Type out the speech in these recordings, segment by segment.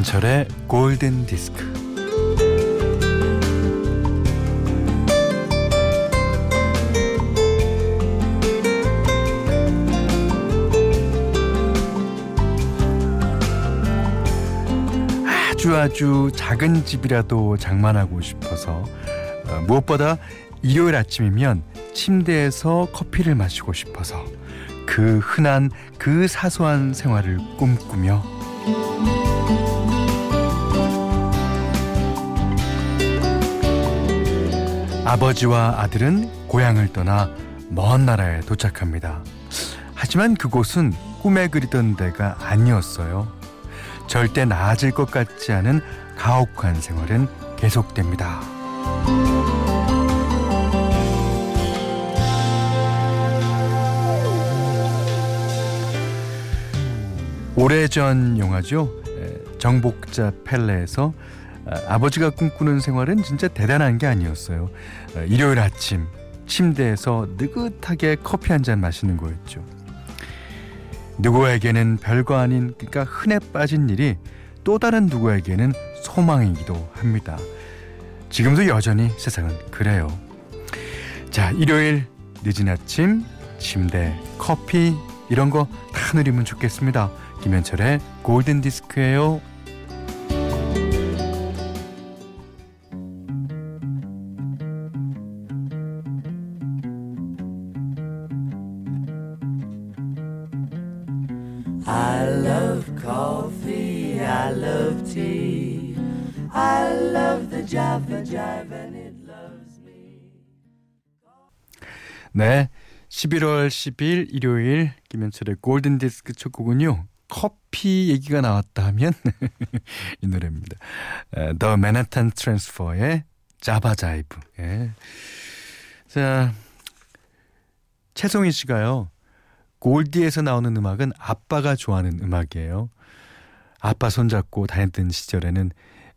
김현철의 골든 디스크. 아주 아주 작은 집이라도 장만하고 싶어서 어, 무엇보다 일요일 아침이면 침대에서 커피를 마시고 싶어서 그 흔한 그 사소한 생활을 꿈꾸며 아버지와 아들은 고향을 떠나 먼 나라에 도착합니다. 하지만 그곳은 꿈에 그리던 데가 아니었어요. 절대 나아질 것 같지 않은 가혹한 생활은 계속됩니다. 오래전 영화죠. 정복자 펠레에서 아버지가 꿈꾸는 생활은 진짜 대단한 게 아니었어요. 일요일 아침 침대에서 느긋하게 커피 한 잔 마시는 거였죠. 누구에게는 별거 아닌 그러니까 흔해 빠진 일이 또 다른 누구에게는 소망이기도 합니다. 지금도 여전히 세상은 그래요. 자, 일요일 늦은 아침 침대 커피 이런 거 다 누리면 좋겠습니다. 김현철의 골든 디스크예요. I love coffee, I love tea, I love the Java Jive and it loves me. 네, 11월 10일 일요일 김현철의 골든 디스크 첫 곡은요. 커피 얘기가 나왔다 하면 이 노래입니다. The Manhattan Transfer의 자바 자이브. 예. 자, 최송희 씨가요. 골디에서 나오는 음악은 아빠가 좋아하는 음악이에요. 아빠 손잡고 다녔던 시절에는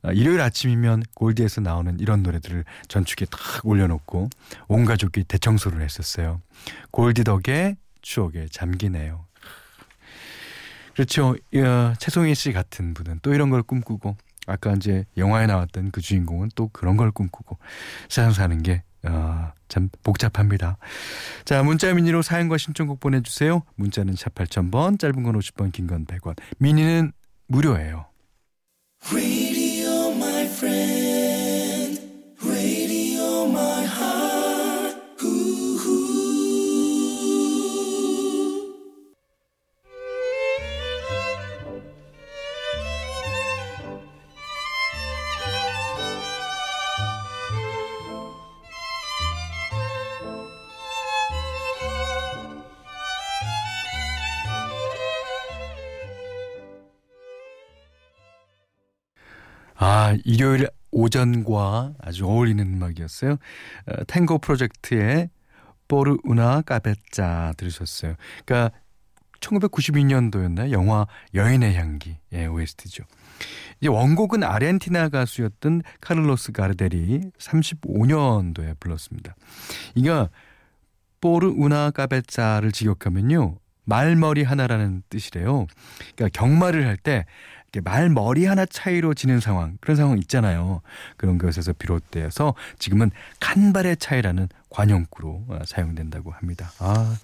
어, 일요일 아침이면 골디에서 나오는 이런 노래들을 전축에 탁 올려놓고 온 가족이 대청소를 했었어요. 골디 덕에 추억에 잠기네요. 그렇죠. 어, 최송희 씨 같은 분은 또 이런 걸 꿈꾸고 아까 이제 영화에 나왔던 그 주인공은 또 그런 걸 꿈꾸고 세상 사는 게 어, 참 복잡합니다. 자, 문자 미니로 사연과 신청곡 보내주세요. 문자는 샵 8000번, 짧은 건 50번, 긴 건 100원. 미니는 무료예요. 아, 일요일 오전과 아주 어울리는 음악이었어요. 어, 탱고 프로젝트의 보르 우나 까베짜 들으셨어요. 그러니까 1992년도였나 영화 여인의 향기 예, OST죠. 이제 원곡은 아르헨티나 가수였던 카를로스 가르델이 35년도에 불렀습니다. 이거 보르 우나 까베짜를 직역하면요. 말머리 하나라는 뜻이래요. 그러니까 경마를 할 때 말머리 하나 차이로 지는 상황 그런 상황 있잖아요. 그런 것에서 비롯되어서 지금은 간발의 차이라는 관용구로 어, 사용된다고 합니다. 아,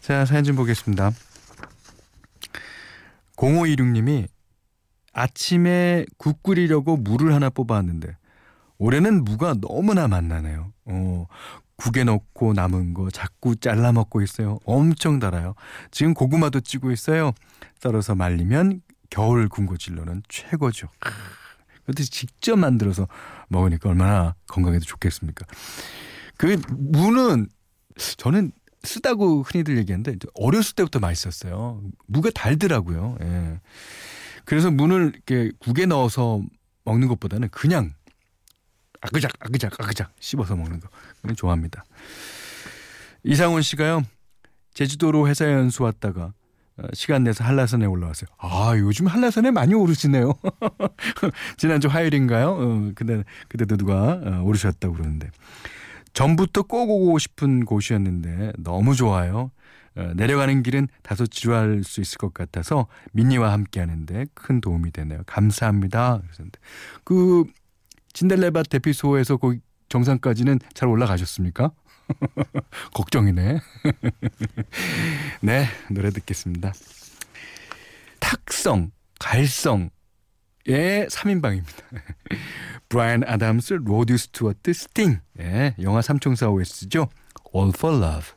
자 사연 좀 보겠습니다. 0526님이 아침에 국 끓이려고 물을 하나 뽑아왔는데 올해는 무가 너무나 만나네요. 어, 국에 넣고 남은 거 자꾸 잘라 먹고 있어요. 엄청 달아요. 지금 고구마도 찌고 있어요. 썰어서 말리면 겨울 군고질로는 최고죠. 그것도 직접 만들어서 먹으니까 얼마나 건강에도 좋겠습니까. 그 무는 저는 쓰다고 흔히들 얘기하는데 어렸을 때부터 맛있었어요. 무가 달더라고요. 예. 그래서 무를 이렇게 국에 넣어서 먹는 것보다는 그냥 아그작 아그작 아그작 씹어서 먹는 거 좋아합니다. 이상훈 씨가요. 제주도로 회사 연수 왔다가 어, 시간 내서 한라산에 올라왔어요. 아, 요즘 한라산에 많이 오르시네요. 지난주 화요일인가요? 어, 근데, 그때도 누가 어, 오르셨다고 그러는데. 전부터 꼭 오고 싶은 곳이었는데 너무 좋아요. 어, 내려가는 길은 다소 지루할 수 있을 것 같아서 미니와 함께 하는데 큰 도움이 되네요. 감사합니다. 그랬는데 그 진달래밭 대피소에서 거기 정상까지는 잘 올라가셨습니까? 걱정이네. 네, 노래 듣겠습니다. 탁성, 갈성의 3인방입니다. 브라이언 아담스, 로드 스튜어트, 스팅. 예, 영화 삼총사 OST죠. All for Love.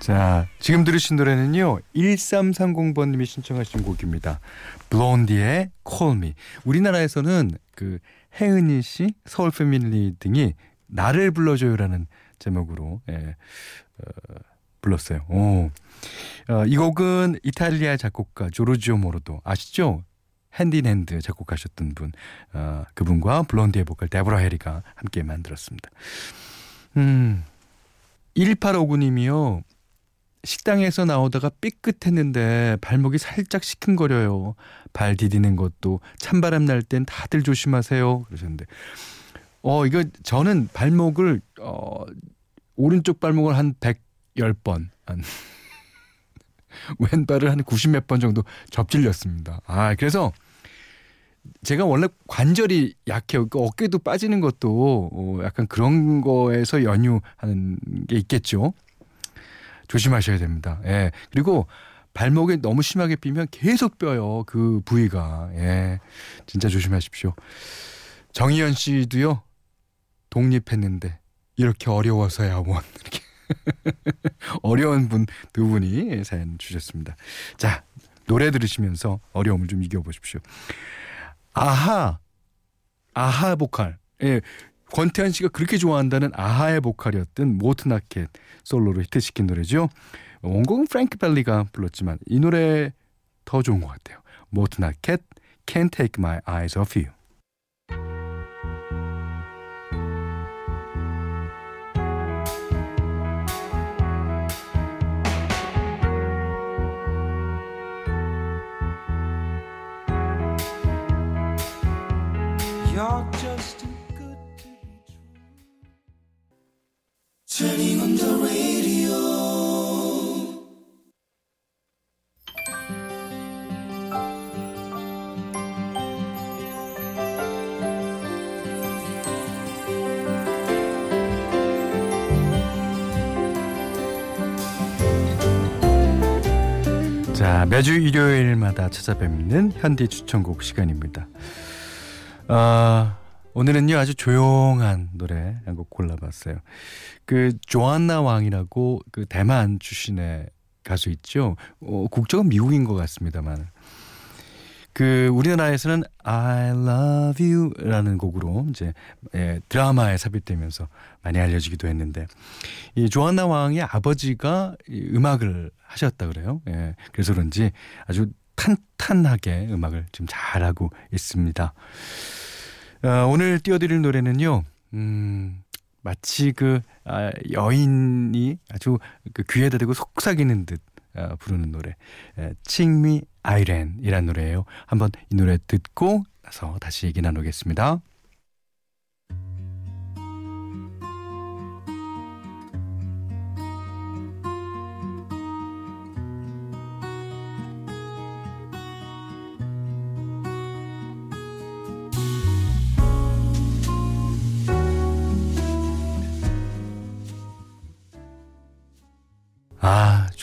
자, 지금 들으신 노래는요. 1330번님이 신청하신 곡입니다. 블론디의 Call Me. 우리나라에서는 그 혜은이 씨, 서울 패밀리 등이 나를 불러줘요라는 제목으로 예, 어, 불렀어요. 오. 어, 이 곡은 이탈리아 작곡가 조르지오 모로더 아시죠? Hand in Hand 작곡하셨던 분 어, 그분과 블론디의 보컬 데브라 해리가 함께 만들었습니다. 음. 1859님이요. 식당에서 나오다가 삐끗했는데 발목이 살짝 시큰거려요. 발 디디는 것도 찬바람 날 땐 다들 조심하세요. 그러셨는데 어 이거 저는 발목을 어 오른쪽 발목을 한 110번 한 왼발을 한 90 몇 번 정도 접질렸습니다. 아 그래서 제가 원래 관절이 약해요. 그 어깨도 빠지는 것도 어 약간 그런 거에서 연유하는 게 있겠죠. 조심하셔야 됩니다. 예. 그리고 발목에 너무 심하게 삐면 계속 뼈요. 그 부위가. 예. 진짜 조심하십시오. 정희연 씨도요. 독립했는데 이렇게 어려워서야 원. 이렇게. 어려운 분 두 분이 사연 주셨습니다. 자, 노래 들으시면서 어려움을 좀 이겨보십시오. 아하, 아하 보컬. 예, 권태현 씨가 그렇게 좋아한다는 아하의 보컬이었던 모트나켓 솔로로 히트시킨 노래죠. 원곡은 프랭크 벨리가 불렀지만 이 노래 더 좋은 것 같아요. 모트나켓 Can't Take My Eyes Off You. 자, 매주 일요일마다 찾아뵙는 현디 추천곡 시간입니다. 아, 오늘은요 아주 조용한 노래 한 곡 골라봤어요. 그 조안나 왕이라고 그 대만 출신의 가수 있죠. 어, 국적은 미국인 것 같습니다만 그 우리나라에서는 I Love You라는 곡으로 이제 예, 드라마에 삽입되면서 많이 알려지기도 했는데 이 조한나 왕의 아버지가 음악을 하셨다 그래요. 예, 그래서 그런지 아주 탄탄하게 음악을 지금 잘하고 있습니다. 어, 오늘 띄워드릴 노래는요. 음, 마치 그 아, 여인이 아주 그 귀에다 대고 속삭이는 듯 어, 부르는 노래 칭미 아이렌이란 노래예요. 한번 이 노래 듣고 나서 다시 얘기 나누겠습니다.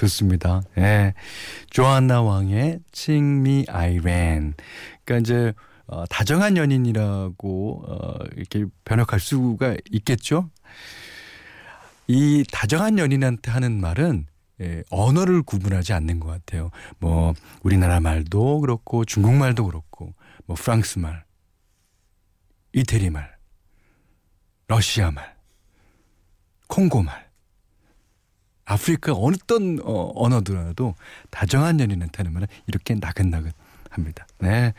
좋습니다. 예. 조안나 왕의 칭미 아이렌. 그러니까 이제 어, 다정한 연인이라고 어, 이렇게 변역할 수가 있겠죠. 이 다정한 연인한테 하는 말은 예, 언어를 구분하지 않는 것 같아요. 뭐 우리나라 말도 그렇고 중국말도 그렇고 뭐 프랑스 말, 이태리 말, 러시아 말, 콩고 말. 아프리카 어떤 어, 언어더라도 다정한 연인한테는 말은 이렇게 나긋나긋 합니다. 네.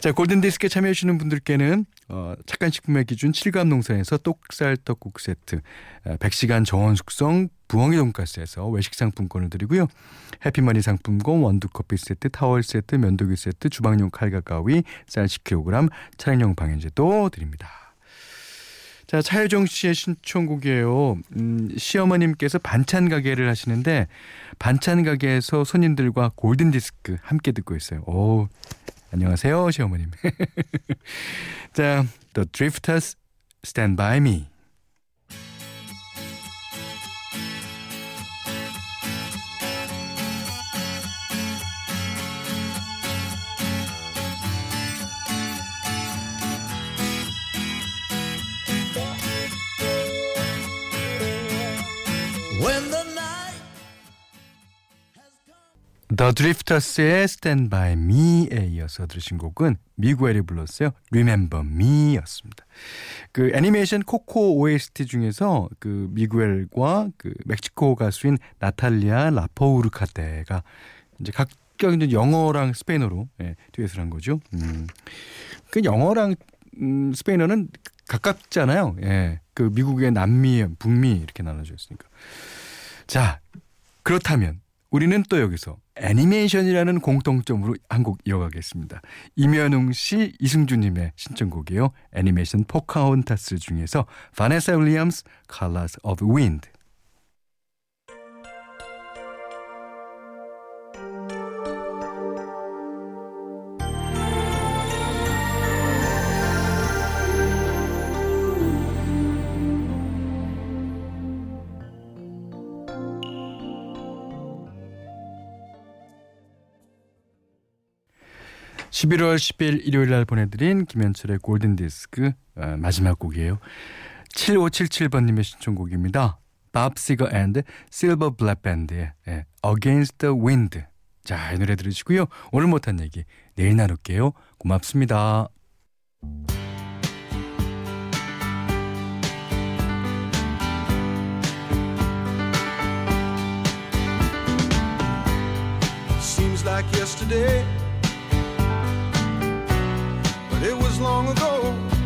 자, 골든디스크에 참여해주시는 분들께는 어, 착한 식품의 기준 7감 농산에서 똑살 떡국 세트, 100시간 정원 숙성 부엉이 돈가스에서 외식 상품권을 드리고요. 해피머니 상품권 원두커피 세트, 타월 세트, 면도기 세트, 주방용 칼과 가위, 쌀 10kg, 차량용 방향제도 드립니다. 자, 차혜정 씨의 신청곡이에요. 음, 시어머님께서 반찬 가게를 하시는데 반찬 가게에서 손님들과 골든 디스크 함께 듣고 있어요. 오, 안녕하세요, 시어머님. 자, The Drifters Stand By Me. 더 드리프터스의 Stand By Me에 이어서 들으신 곡은 미구엘이 불렀어요. Remember Me였습니다. 그 애니메이션 코코 OST 중에서 그 미구엘과 그 멕시코 가수인 나탈리아 라포우르카테가 이제 각각 이제 영어랑 스페인어로 예, 듀엣을 한 거죠. 음. 그 영어랑 음, 스페인어는 가깝잖아요. 예. 그 미국의 남미, 북미 이렇게 나눠져 있으니까. 자, 그렇다면 우리는 또 여기서 애니메이션이라는 공통점으로 한 곡 이어가겠습니다. 이면웅 씨, 이승주님의 신청곡이에요. 애니메이션 포카혼타스 중에서 바네사 윌리엄스 Colors of Wind. 11월 10일 일요일 날 보내드린 김현철의 골든디스크 어, 마지막 곡이에요. 7577번님의 신청곡입니다. 밥 시거 and 실버 불렛 밴드의 예, Against the Wind. 자, 이 노래 들으시고요. 오늘 못한 얘기 내일 나눌게요. 고맙습니다. Seems like yesterday it was long ago.